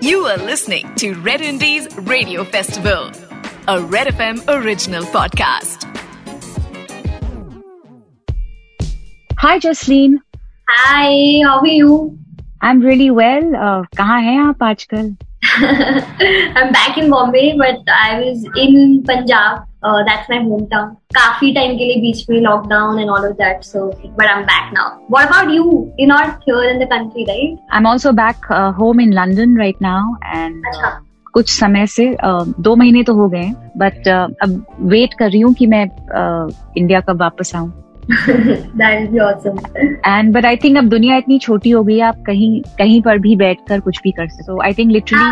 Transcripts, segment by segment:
You are listening to Red Indies Radio Festival, a Red FM original podcast. Hi, Jasleen. Hi, how are you? I'm really well. Uh, कहाँ हैं आप आजकल? I'm back in Bombay, but I was in Punjab. Uh, that's my hometown. काफ़ी time के लिए बीच में lockdown and all of that. So, but I'm back now. What about you? You're not here in the country, right? I'm also back uh, home in London right now, and uh, अच्छा कुछ समय से uh, दो महीने तो हो गए हैं बट अब वेट कर रही हूँ कि मैं इंडिया कब वापस आऊँ. एंड बट आई थिंक अब दुनिया इतनी छोटी हो गई है आप कहीं कहीं पर भी बैठकर कुछ भी कर सकते so I think literally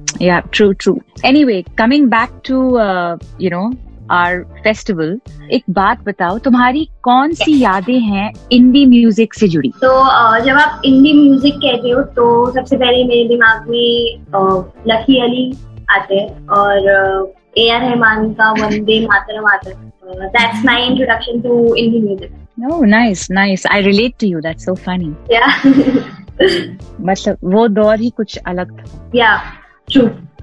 Yeah, true, true. Anyway, coming back to uh, you know our festival, एक बात बताओ तुम्हारी कौन सी यादें हैं इंडी म्यूज़िक से जुड़ी तो अ, जब आप इंडी म्यूज़िक कहते हो तो सबसे पहले मेरे दिमाग में लकी अली आते हैं और ए आर रहमान का वंदे मातरम आता है that's my introduction to indie music Oh, nice, nice. I relate to you. That's so funny. या मतलब वो दौर ही कुछ अलग था या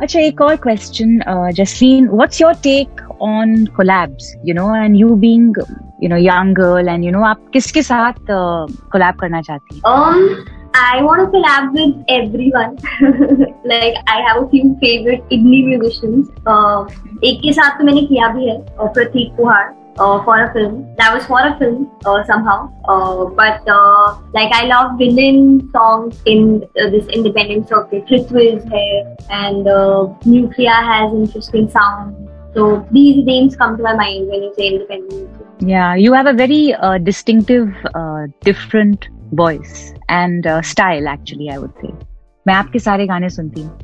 अच्छा एक और question Jasleen what's your take on collabs you know and you being you know young girl and you know आप किसके साथ कोलैब uh, करना चाहती हैं Um, I want to collab with everyone. like I have a few favorite indie musicians. Uh, एक के साथ तो मैंने किया भी है प्रतीक Kuhar uh, for a film. That was for a film uh, somehow. Uh, but uh, like I love villain songs in uh, this independent circuit. Ritwiz hai and uh, Nuclear has interesting sound. So these names come to my mind when you say independent music. Yeah, you have a very uh, distinctive, uh, different voice and uh, style. Actually, I would say. मैं आपके सारे गाने सुनती हूँ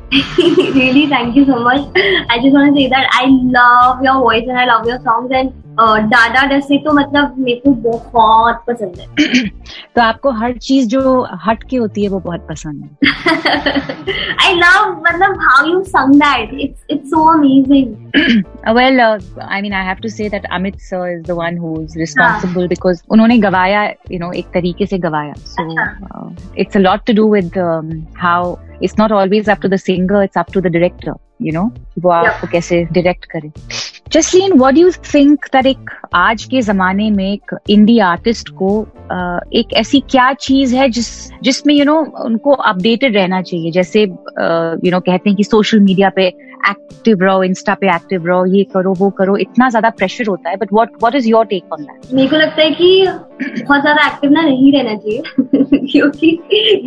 really thank you so much i just want to say that i love your voice and i love your songs and uh, डाडा डसे तो मतलब मेरे को बहुत पसंद है तो आपको हर चीज़ जो हट के होती है वो बहुत पसंद है I love मतलब how you sung that it's it's so amazing Uh, well, uh, I mean, I have to say that Amit sir is the one who's responsible because उन्होंने गवाया, you know, एक तरीके से गवाया. So uh, it's a lot to do with um, how it's not always up to the singer, it's up to the director. You know, कि वो. आपको कैसे direct करे. What do you think that एक आज के जमाने में एक इंडी आर्टिस्ट को एक ऐसी क्या चीज़ है जिस, जिसमें यू नो उनको अपडेटेड रहना चाहिए? जैसे यू नो कहते हैं कि सोशल मीडिया पे एक्टिव रहो इंस्टा पे एक्टिव रहो, ये करो, वो करो, इतना ज़्यादा प्रेशर होता है but what what is your take on that मेरे को लगता है कि बहुत ज़्यादा एक्टिव ना नहीं रहना चाहिए, क्योंकि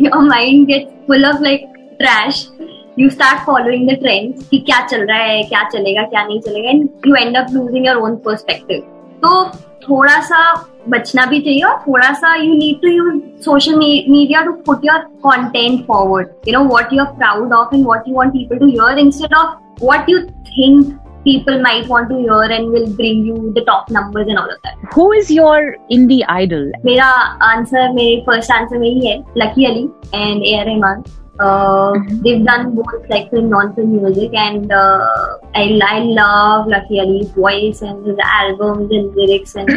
your mind gets full of like trash you start following the trends कि क्या चल रहा है क्या चलेगा क्या नहीं चलेगा and you end up losing your own perspective तो थोड़ा सा बचना भी चाहिए और थोड़ा सा you need to use social media to put your content forward you know what you are proud of and what you want people to hear instead of what you think people might want to hear and will bring you the top numbers and all of that. Who is your indie idol मेरा answer मेरे first answer में ही है Lucky Ali and A R Rahman they've done both like film non-film music and uh, I, I love Lucky Ali's voice and his albums and lyrics and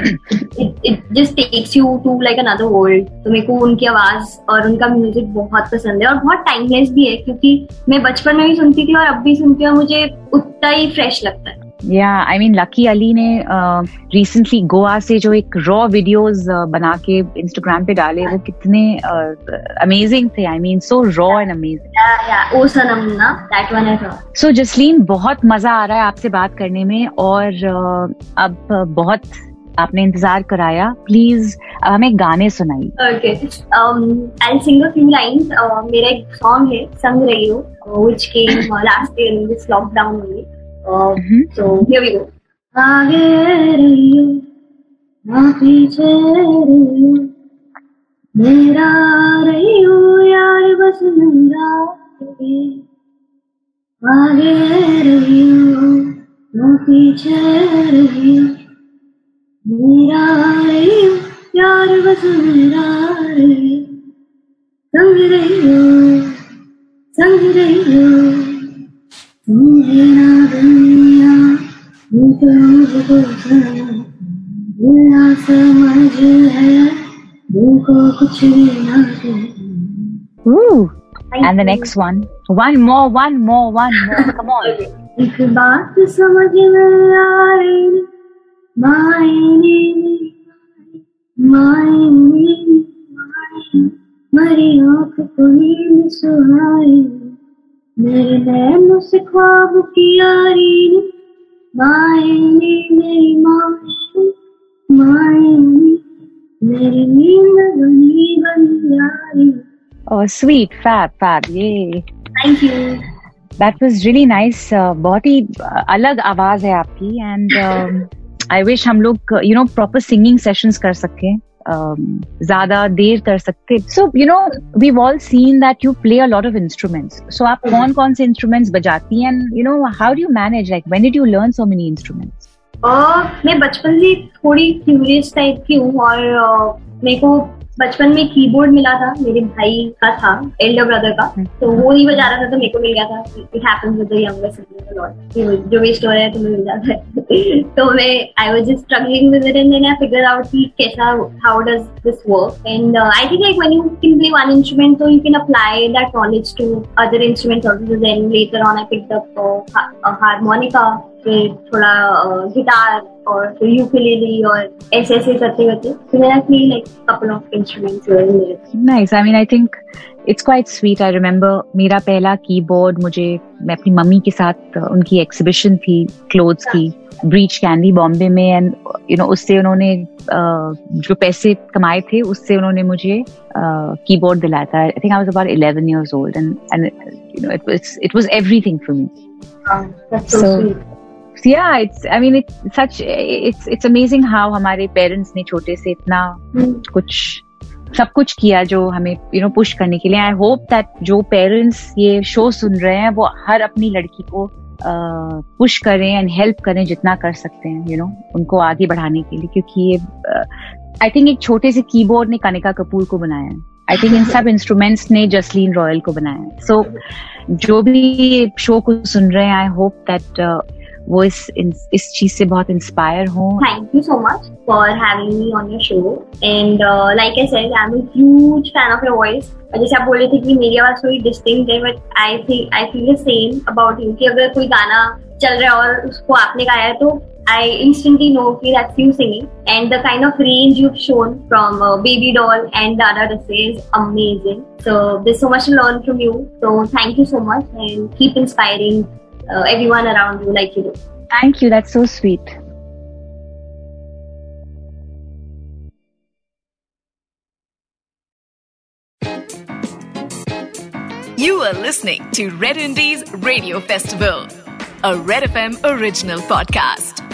it, it just takes you to like another world तो मेरे को उनकी आवाज़ और उनका music बहुत पसंद है और बहुत टाइमलेस भी है क्योंकि मैं बचपन में भी सुनती थी और अब भी सुनती हूँ मुझे उतना ही फ्रेश लगता है या आई मीन लकी अली ने रिसेंटली गोवा से जो एक रॉ वीडियोस बना के इंस्टाग्राम पे डाले वो कितने अमेजिंग थे. I mean so raw and amazing so Jasleen बहुत मज़ा आ रहा है आपसे बात करने में और uh, अब बहुत आपने इंतज़ार कराया. प्लीज़ अब हमें गाने. Um, I'll sing a few. Uh, मेरा एक song है संग रही हो uh, which came uh, last year in this Uh, Mhm. So here we go. मेरा रहियो यार बस मेरा आगे रही हो पीछे रही मेरा Ooh. And the next one. One more, one more, one more. Come on. एक बात समझ में आई मायने मायने मरी आंख को नींद सुहाई मेरे नैनों से ख्वाब की यारी मायने मेरी मायने मायने Oh, sweet, fab, fab. Yay. Thank you. That was really nice. Uh, बहुत ही uh, अलग आवाज़ है आपकी एंड आई विश हम लोग you know proper singing sessions कर सके um, ज़्यादा देर कर सकते so you know we all seen that you play a lot of instruments so आप. कौन कौन से इंस्ट्रूमेंट्स बजाती हैं and you know how do you manage like when did you learn so many instruments मैं बचपन से थोड़ी क्यूरियस टाइप की हूँ और अ, मेरे को बचपन में कीबोर्ड मिला था मेरे भाई का था एल्डर ब्रदर का। हम्म। तो वो नहीं बजा रहा था तो मेरे को मिल गया था it happens with the younger sibling lot जो वेस्ट हो रहा है तो मिल जाता है। तो मैं I was just struggling with it and then I figure out कि कैसा how does this work and I think like when you can play one instrument so you can apply that knowledge to other instruments also. So then later on I picked up फिर थोड़ा guitar और फिर you और ऐसे ऐसे करते करते तो मेरा थी like couple of instruments nice I mean I think it's quite sweet I remember मेरा पहला कीबोर्ड मुझे मैं अपनी मम्मी के साथ उनकी एग्जिबिशन थी क्लोथ्स की ब्रीच कैंडी बॉम्बे में एंड यू नो उससे उन्होंने जो पैसे कमाए थे उससे उन्होंने मुझे कीबोर्ड दिलाया था. I think I was about 11 years old and and it was it was for me so, So-. So, yeah it's i mean it's such it's it's amazing how हमारे पेरेंट्स ने छोटे से इतना Hmm. कुछ सब कुछ किया जो हमें यू नो पुश करने के लिए आई होप दैट जो पेरेंट्स ये शो सुन रहे हैं वो हर अपनी लड़की को पुश करें एंड हेल्प करें जितना कर सकते हैं यू you नो know, उनको आगे बढ़ाने के लिए क्योंकि ये आई थिंक एक छोटे से कीबोर्ड ने कनिका कपूर को बनाया है आई थिंक इन सब इंस्ट्रूमेंट्स ने जसलीन रॉयल को बनाया सो जो भी शो को सुन रहे हैं आई होप दैट वो इस इस चीज़ से बहुत इंस्पायर हो you so much for having me on your show. And uh, like I said, I'm a huge fan of your voice. और जैसे आप बोल रहे थे कि मेरी आवाज़ थोड़ी डिस्टिंक्ट है but I think I feel the same about you कि अगर कोई गाना चल रहा है और उसको आपने गाया है तो I instantly know कि that's you singing and the kind of range you've shown from uh, Baby Doll and Dada Rasse is amazing. So there's so much to learn from you. So thank you so much and keep inspiring uh, everyone around you like you do. Thank you. That's so sweet. You are listening to Red Indies Radio Festival, a Red FM original podcast.